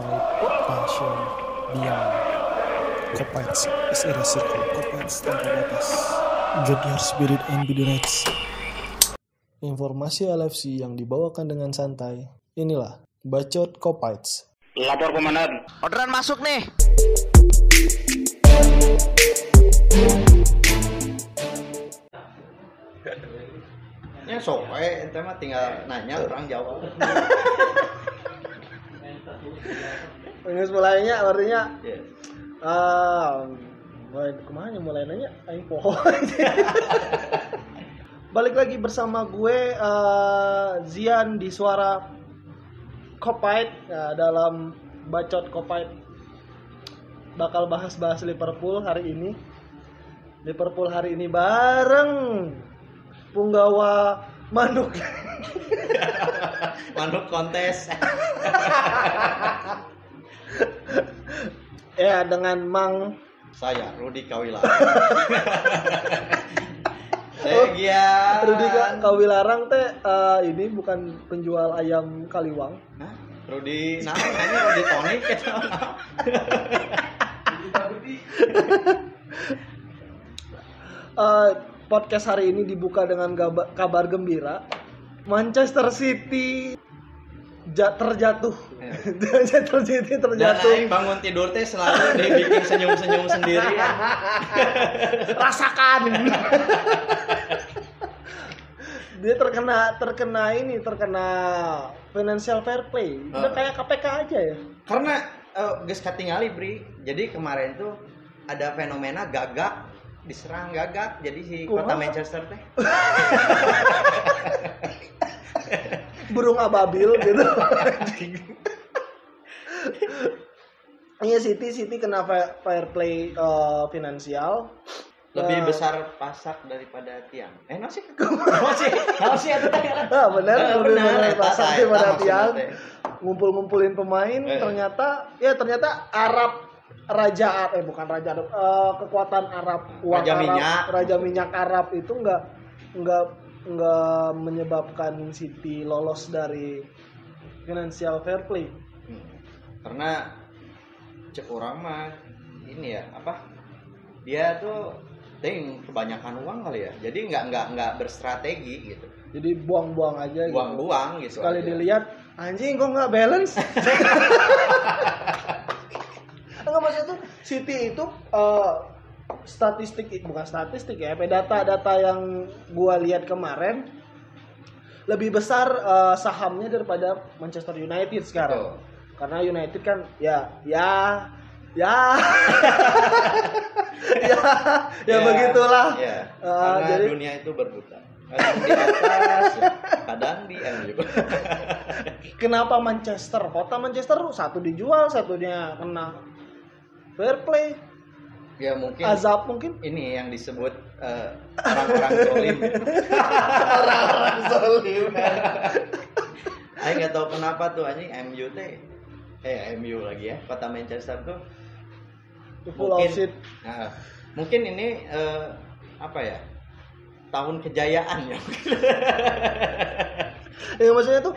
pride, passion, beyond. Kopites is irreversible. Kopites tanpa batas. Get your spirit and be the next. Informasi LFC yang dibawakan dengan santai. Inilah Bacot Kopites. Lapor komandan. Orderan masuk nih. Ya ente mah tinggal nanya orang jawab. Ini mulainya artinya Ya. ah mulai ke mana mulai nanya aing poho. Balik lagi bersama gue eh, Zian di suara Kopait ya, dalam bacot Kopait bakal bahas-bahas Liverpool hari ini. Liverpool hari ini bareng punggawa Manuk. Manuk kontes. ya dengan Mang Saya Rudi Kawila. Saya Gian. Rudi Ka- Kawilarang teh eh, ini bukan penjual ayam kaliwang. Hah? Rudi, nah, ini Rudi Tony kita. Eh, podcast hari ini dibuka dengan kabar gembira. Manchester City ja- terjatuh. Manchester City Dan terjatuh. aing bangun tidur teh selalu dibikin senyum-senyum sendiri. Rasakan. Dia terkena terkena ini terkena financial fair play. Udah Ah. kayak KPK aja ya. Karena eh, geus katingali Bri. Jadi kemarin tuh ada fenomena gagak diserang gagak jadi si kota Kumaha? Manchester teh burung ababil gitu. Iya City City kena fa- fair play eh, finansial. lebih Eh, besar pasak daripada tiang. Eh nasi nasi nasi ada tadi kan? Ah, benar, Eh, lebih benar, besar eta pasak daripada tiang. Ngumpul-ngumpulin pemain Eh. ternyata ya ternyata Arab Raja Arab eh bukan Raja Arab eh, kekuatan Arab uang Raja Arab, minyak. Raja minyak Arab itu enggak enggak enggak menyebabkan City lolos dari financial fair play. Hmm. Karena cek orang mah ini ya apa? Dia tuh ting kebanyakan uang kali ya. Jadi nggak nggak nggak berstrategi gitu. Jadi buang-buang aja gitu. Buang-buang gitu. Sekali aja. dilihat anjing kok nggak balance. Enggak maksudnya tuh City itu eh, statistik bukan statistik ya, apa data-data yang gua lihat kemarin lebih besar eh, sahamnya daripada Manchester United sekarang. Betul. Karena United kan ya ya ya ya ya begitulah. Ya, Eh, karena jadi- dunia itu berputar. Kadang di atas, ya, kadang di MU. Kenapa Manchester? Kota Manchester satu dijual, satunya kena fair play, ya mungkin azab mungkin. ini yang disebut eh, orang-orang zolim. Orang-orang zolim. Aing nggak tahu kenapa tuh anjing MU teh eh MU lagi ya kota Manchester tuh shit. nah, mungkin ini eh, apa ya tahun kejayaan ya Ya maksudnya tuh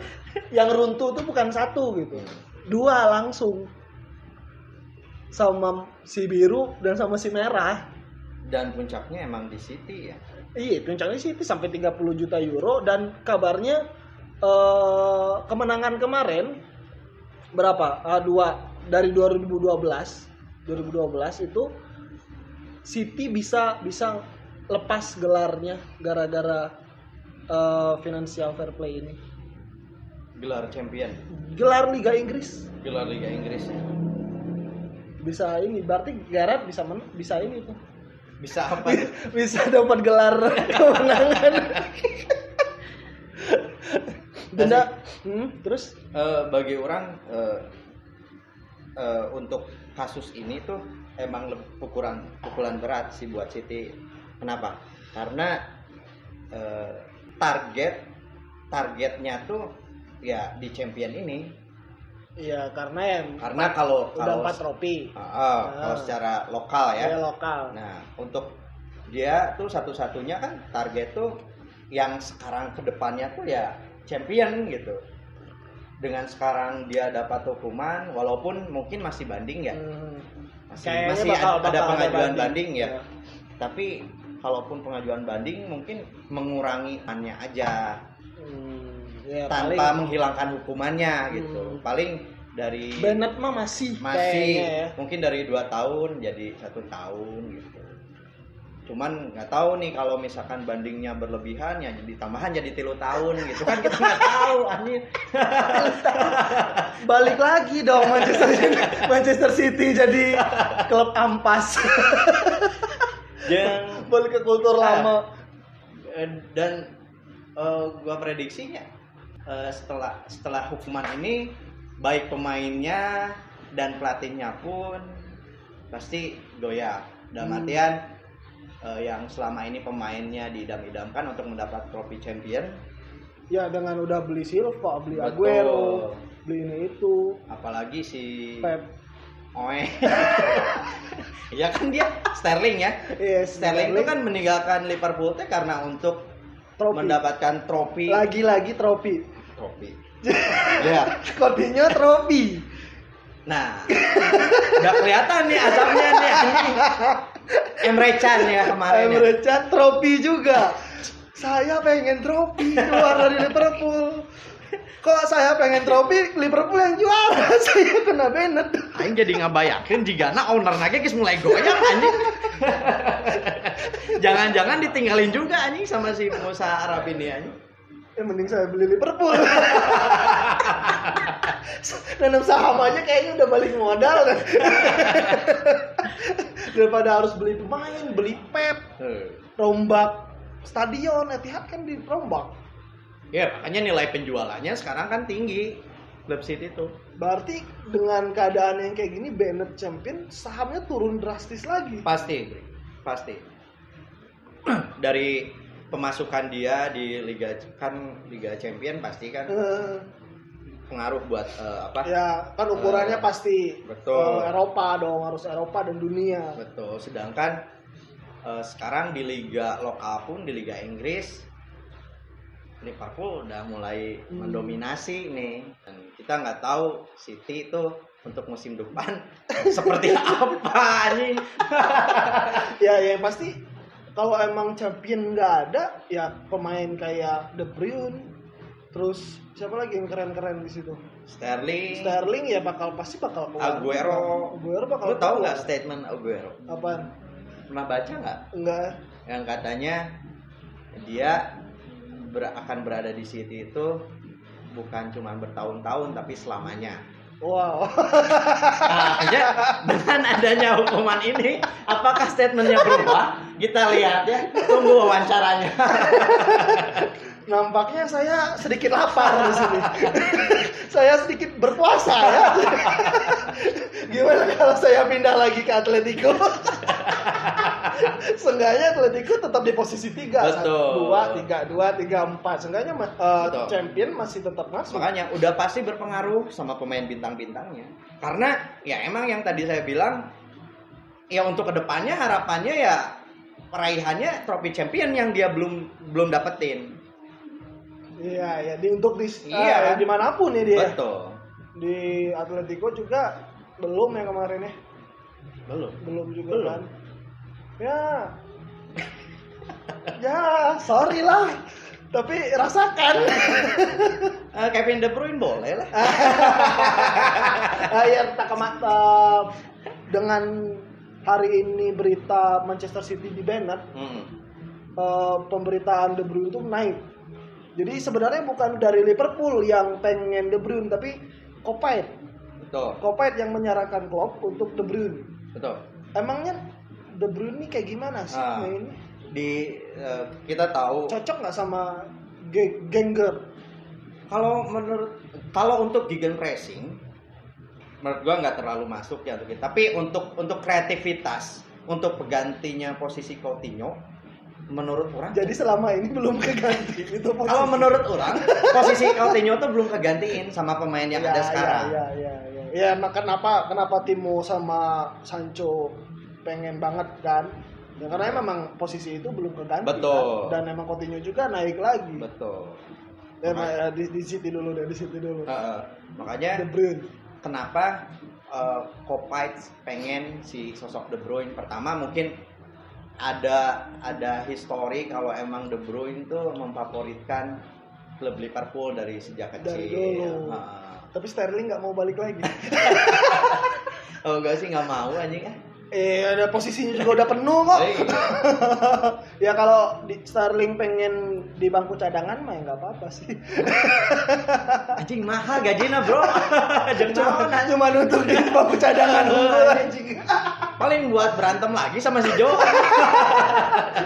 yang runtuh tuh bukan satu gitu. Dua langsung. Sama si biru dan sama si merah. dan puncaknya emang di City ya Iya, puncaknya itu sampai 30 juta euro dan kabarnya eh, kemenangan kemarin berapa? Ah, dua dari 2012. 2012 itu City bisa bisa lepas gelarnya gara-gara eh, financial fair play ini. gelar champion Gelar Liga Inggris gelar Liga Inggris ya. Bisa ini berarti Gareth bisa men, bisa ini tuh. bisa apa bisa dapat gelar kemenangan. Denda, hmm, terus Eh, bagi orang eh, eh, untuk kasus ini tuh emang leb- pukulan pukulan berat sih buat City. Kenapa? Karena eh, target targetnya tuh ya di champion ini. Ya karena yang Karena kalau udah kalau empat trofi Ah, ah, kalau Ah. secara lokal ya. ya lokal. Nah, untuk dia tuh satu-satunya kan target tuh yang sekarang ke depannya tuh ya champion gitu. dengan sekarang dia dapat hukuman walaupun mungkin masih banding ya Hmm. masih Kayaknya masih bakal- ada, bakal ada pengajuan banding. banding, ya. Ya. tapi kalaupun pengajuan banding mungkin mengurangi annya aja ya, tanpa paling menghilangkan hukumannya gitu Hmm. paling dari Bennett mah masih, masih ya. mungkin dari dua tahun jadi satu tahun gitu cuman nggak tahu nih kalau misalkan bandingnya berlebihan ya jadi tambahan jadi tilu tahun gitu kan kita nggak tahu anjir Balik lagi dong Manchester Manchester City jadi klub ampas. yang Balik ke kultur Ah. lama. Eh, dan eh, gua prediksinya eh, setelah setelah hukuman ini baik pemainnya dan pelatihnya pun pasti goyah dalam Hmm. artian eh, yang selama ini pemainnya diidam-idamkan untuk mendapat trofi champion Ya dengan udah beli Silva, beli Betul. Aguero, beli ini itu, apalagi si Pep. Oe ya kan dia Sterling ya Iya, Sterling itu kan meninggalkan Liverpool teh karena untuk trofi. mendapatkan trofi Lagi-lagi trofi. Trofi ya Coutinho trofi. Nah, udah kelihatan nih asapnya nih. Emre Can ya kemarin. ya. Emre Can trofi juga. Saya pengen trofi keluar dari Liverpool. Kok saya pengen trofi Liverpool yang juara, saya kena Bennett. Aing jadi ngabayakeun jika na owner nage geus mulai goyang anjing. Jangan-jangan ditinggalin juga anjing sama si pengusaha Arab ini anjing. Ya mending saya beli Liverpool. Nanam saham aja kayaknya udah balik modal kan. Daripada harus beli pemain, beli Pep, rombak stadion, Etihad kan dirombak. Ya, makanya nilai penjualannya sekarang kan tinggi klub City itu. Berarti dengan keadaan yang kayak gini Bennett champion sahamnya turun drastis lagi. Pasti, pasti. Dari pemasukan dia di Liga kan Liga Champion pasti kan Eh, pengaruh buat eh, apa? ya kan ukurannya Eh, pasti betul. eh, Eropa dong, harus Eropa dan dunia. Betul. Sedangkan eh, sekarang di liga lokal pun di Liga Inggris Liverpool udah mulai Hmm. mendominasi nih. Dan kita nggak tahu City itu untuk musim depan seperti apa nih. ya yang pasti kalau emang champion nggak ada ya pemain kayak De Bruyne terus siapa lagi yang keren-keren di situ Sterling, Sterling ya bakal pasti bakal keluar Aguero. Aguero bakal Lu tahu nggak statement Aguero? apaan Pernah baca nggak? enggak Yang katanya dia ber- akan berada di City itu bukan cuma bertahun-tahun tapi selamanya. Wow Nah, aja dengan adanya hukuman ini, apakah statementnya berubah? Kita lihat ya, tunggu wawancaranya. nampaknya saya sedikit lapar di sini saya sedikit berpuasa ya gimana kalau saya pindah lagi ke Atletico Seenggaknya Atletico tetap di posisi tiga, Betul. Satu, dua, tiga, dua, tiga, empat. Seenggaknya ma- Betul. champion masih tetap masuk. Makanya udah pasti berpengaruh sama pemain bintang-bintangnya. Karena ya emang yang tadi saya bilang, ya untuk ke depannya harapannya ya peraihannya trofi champion yang dia belum belum dapetin. Iya, ya di untuk di Iya. eh, di mana pun ya dia. Betul. Di Atletico juga belum ya kemarin ya, Belum. belum juga Belum. kan. Ya, ya sorry lah. Tapi rasakan. Eh, Kevin De Bruyne boleh lah. Ah, ya tak kemat- dengan hari ini berita Manchester City di Bennett Hmm. eh, pemberitaan De Bruyne itu naik. Jadi sebenarnya bukan dari Liverpool yang pengen De Bruyne tapi Kopait. Betul. Kopait yang menyarankan Klopp untuk De Bruyne. Betul. Emangnya De Bruyne ini kayak gimana sih Ah. mainnya? Di eh, kita tahu Cocok nggak sama Ge- Genger? kalau menurut kalau untuk gegen pressing menurut gua nggak terlalu masuk ya untuk. Tapi untuk untuk kreativitas untuk penggantinya posisi Coutinho menurut orang Jadi selama ini belum keganti itu posisi. kalau menurut orang posisi Coutinho tuh belum kegantiin sama pemain yang Ya, ada ya, sekarang. Ya, ya, ya. Ya, nah kenapa kenapa Timo sama Sancho pengen banget kan? Ya karena memang posisi itu belum keganti. Betul. kan? Dan emang Coutinho juga naik lagi. Betul. Eh, ma- di, di City dulu deh, di City dulu. Heeh. makanya De Bruyne. kenapa uh, Kopites pengen si sosok De Bruyne pertama mungkin ada ada histori kalau emang De Bruyne tuh memfavoritkan klub Liverpool dari sejak kecil. Dari dulu. Heeh. Tapi Sterling nggak mau balik lagi. Oh enggak sih nggak mau anjing ah. Eh, ada posisinya juga udah penuh kok. Eh, ya kalau di Sterling pengen di bangku cadangan mah ya nggak apa-apa sih. anjing mahal gajinya bro. Jangan cuma, cuma untuk di bangku cadangan anjing. paling buat berantem lagi sama si Joe.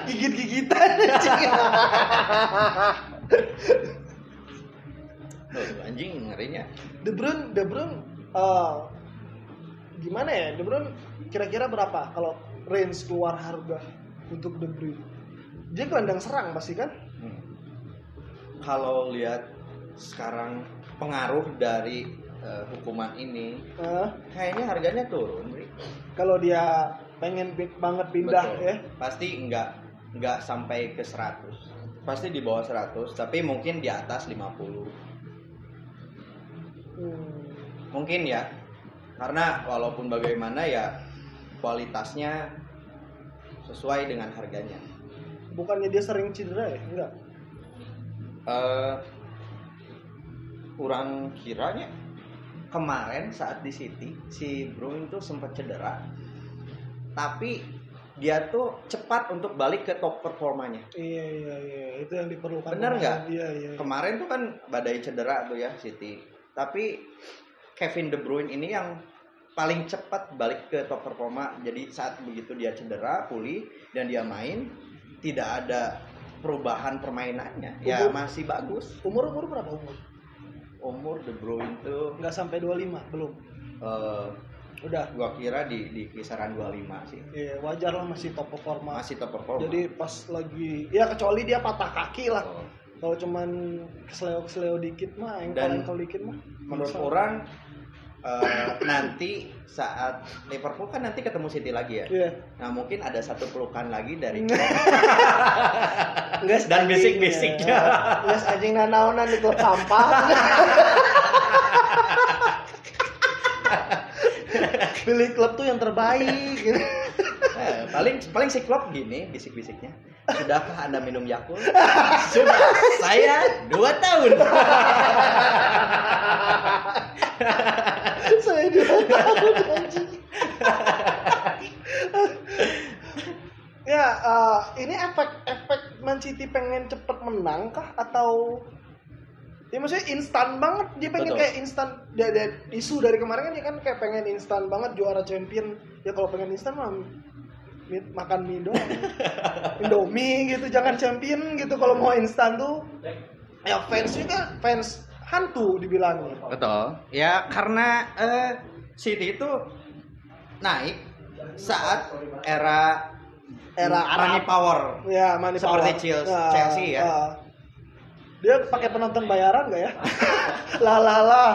Gigit-gigitan anjing. Tuh, anjing ngerinya. De Bruyne, De Bruyne eh, gimana ya? De Bruyne kira-kira berapa kalau range keluar harga untuk De Bruyne? Dia gelandang serang pasti kan? Hmm. Kalau lihat sekarang pengaruh dari eh, hukuman ini, Eh, kayaknya harganya turun, kalau dia pengen banget pindah Betul. ya. Pasti nggak nggak sampai ke 100. Pasti di bawah 100, tapi mungkin di atas 50. Hmm. Mungkin ya. Karena walaupun bagaimana ya kualitasnya sesuai dengan harganya. Bukannya dia sering cedera ya? Enggak. eh kurang kiranya kemarin saat di City si Bruin tuh sempat cedera tapi dia tuh cepat untuk balik ke top performanya Iya iya iya, itu yang diperlukan. Bener nggak? Iya iya. kemarin tuh kan badai cedera tuh ya City tapi Kevin De Bruyne ini yang paling cepat balik ke top performa jadi saat begitu dia cedera pulih dan dia main tidak ada perubahan permainannya ya Umur- masih bagus Umur umur berapa umur? umur De Bruyne tuh Enggak sampai 25, belum. eh, Udah. gua kira di di kisaran 25 sih Iya, wajar lah masih top performa. masih top performa Jadi pas lagi ya kecuali dia patah kaki lah. Oh. Kalau cuman kesleo-kesleo dikit mah, kalau dikit mah. menurut orang eh, nanti saat Liverpool kan nanti ketemu City lagi ya Iya. nah mungkin ada satu pelukan lagi dari Nggak Dan bisik-bisiknya. ya. Nggak anjing nanaunan di klub sampah. Pilih klub tuh yang terbaik. gitu. Eh, paling paling si Klopp gini bisik-bisiknya sudahkah anda minum Yakult sudah saya dua tahun Saya juga tahu anjing. ya, eh, ini efek-efek Man City pengen cepet menang kah? Atau ya maksudnya instan banget. Dia pengen Betul. kayak instan dia, dia- isu dari kemarin kan dia kan kayak pengen instan banget juara champion. Ya kalau pengen instan mah makan mie doang. Indomie gitu jangan champion gitu. Kalau mau instan tuh ya fans juga fans hantu dibilangnya betul ya karena eh, City itu naik saat era Era money Arab. power Ya, money Seperti power. Chelsea- Ah, Chelsea ya. ah. Dia pakai penonton bayaran nggak ya? lah lah lah.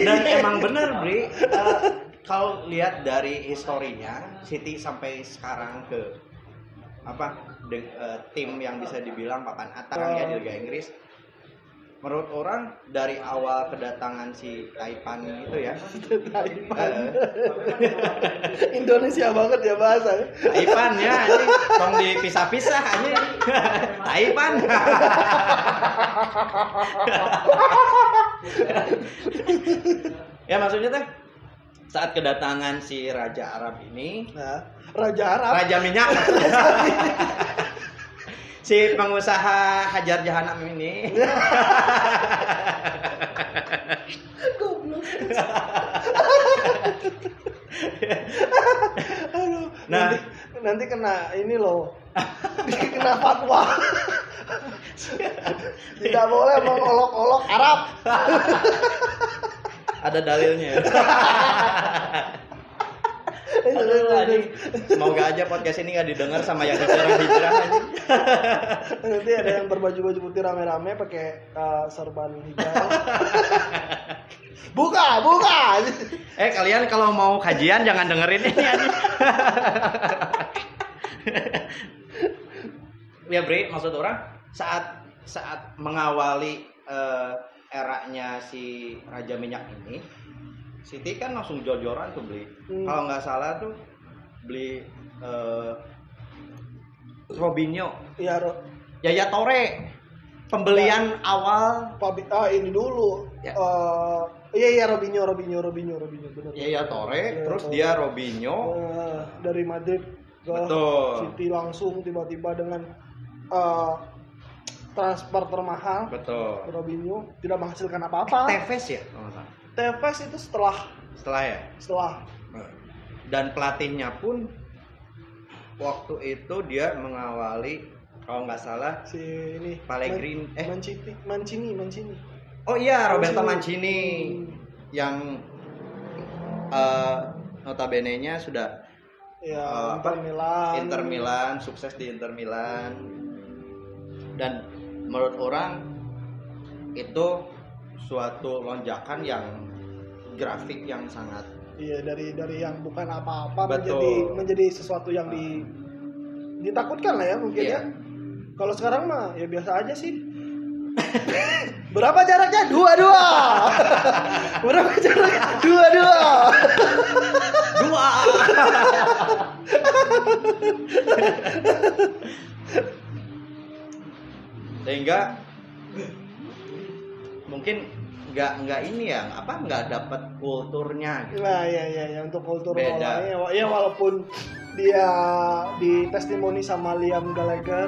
dan emang bener Bri Eh, kalau lihat dari historinya City sampai sekarang ke apa de- eh, tim yang bisa dibilang papan atas ya di Liga Inggris menurut orang dari awal kedatangan si Taipan itu ya Taipan. eh, Indonesia banget ya bahasa. Taipan ya ini tong dipisah-pisah aja Taipan ya maksudnya teh saat kedatangan si Raja Arab ini Nah, Raja Arab. Raja minyak si pengusaha Hajar Jahanam ini Goblok. Aduh, Nah. nanti, nanti kena ini loh. kena fatwa. Tidak boleh mengolok-olok Arab. ada dalilnya Aduh, anjing. Semoga aja podcast ini nggak didengar sama yang hijrah-hijrah anjing. Nanti ada yang berbaju-baju putih rame-rame pakai uh, serban hijau. buka, buka. Eh kalian kalau mau kajian jangan dengerin ini anjing. ya Bre, maksud orang saat saat mengawali eh, eranya si Raja Minyak ini, City kan langsung jor-joran tuh beli. Hmm. Kalau nggak salah tuh beli eh, Robinho, Iya, Ro. Yaya Tore, pembelian awal Pabi- ah ini dulu. Ya. Eh, iya iya Robinho, Robinho, Robinho, Robinho, benar. Yaya Tore, Yaya terus Toure. dia Robinho, Eh, dari Madrid ke betul, City langsung tiba-tiba dengan eh, transfer termahal betul. Robinho tidak menghasilkan apa-apa. Tevez ya. Tevez itu setelah setelah ya. setelah dan pelatihnya pun waktu itu dia mengawali kalau nggak salah si ini Pellegrini eh Mancini, Mancini, Mancini. oh iya Roberto Mancini. Mancini yang eh notabene nya sudah Ya, Eh, Inter? Milan. Inter Milan sukses di Inter Milan dan menurut orang itu suatu lonjakan yang grafik yang sangat Iya, dari dari yang bukan apa-apa menjadi menjadi sesuatu yang di ditakutkan lah ya mungkin Iya. ya. Kalau sekarang mah ya biasa aja sih. Berapa jaraknya? Dua dua. Berapa jaraknya? Dua dua. dua sehingga mungkin nggak nggak ini ya apa nggak dapat kulturnya gitu. Nah, ya ya ya untuk kultur Beda. ya walaupun dia di testimoni sama Liam Gallagher.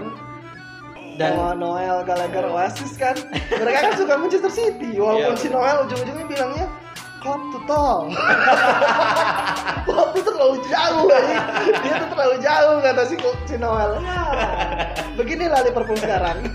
Dan sama Noel Gallagher Oasis kan. Mereka kan suka Manchester City. Walaupun Iya. si Noel ujung-ujungnya bilangnya Club to tall Club terlalu jauh dia tuh terlalu jauh kata si, si Noel. Ya beginilah Liverpool sekarang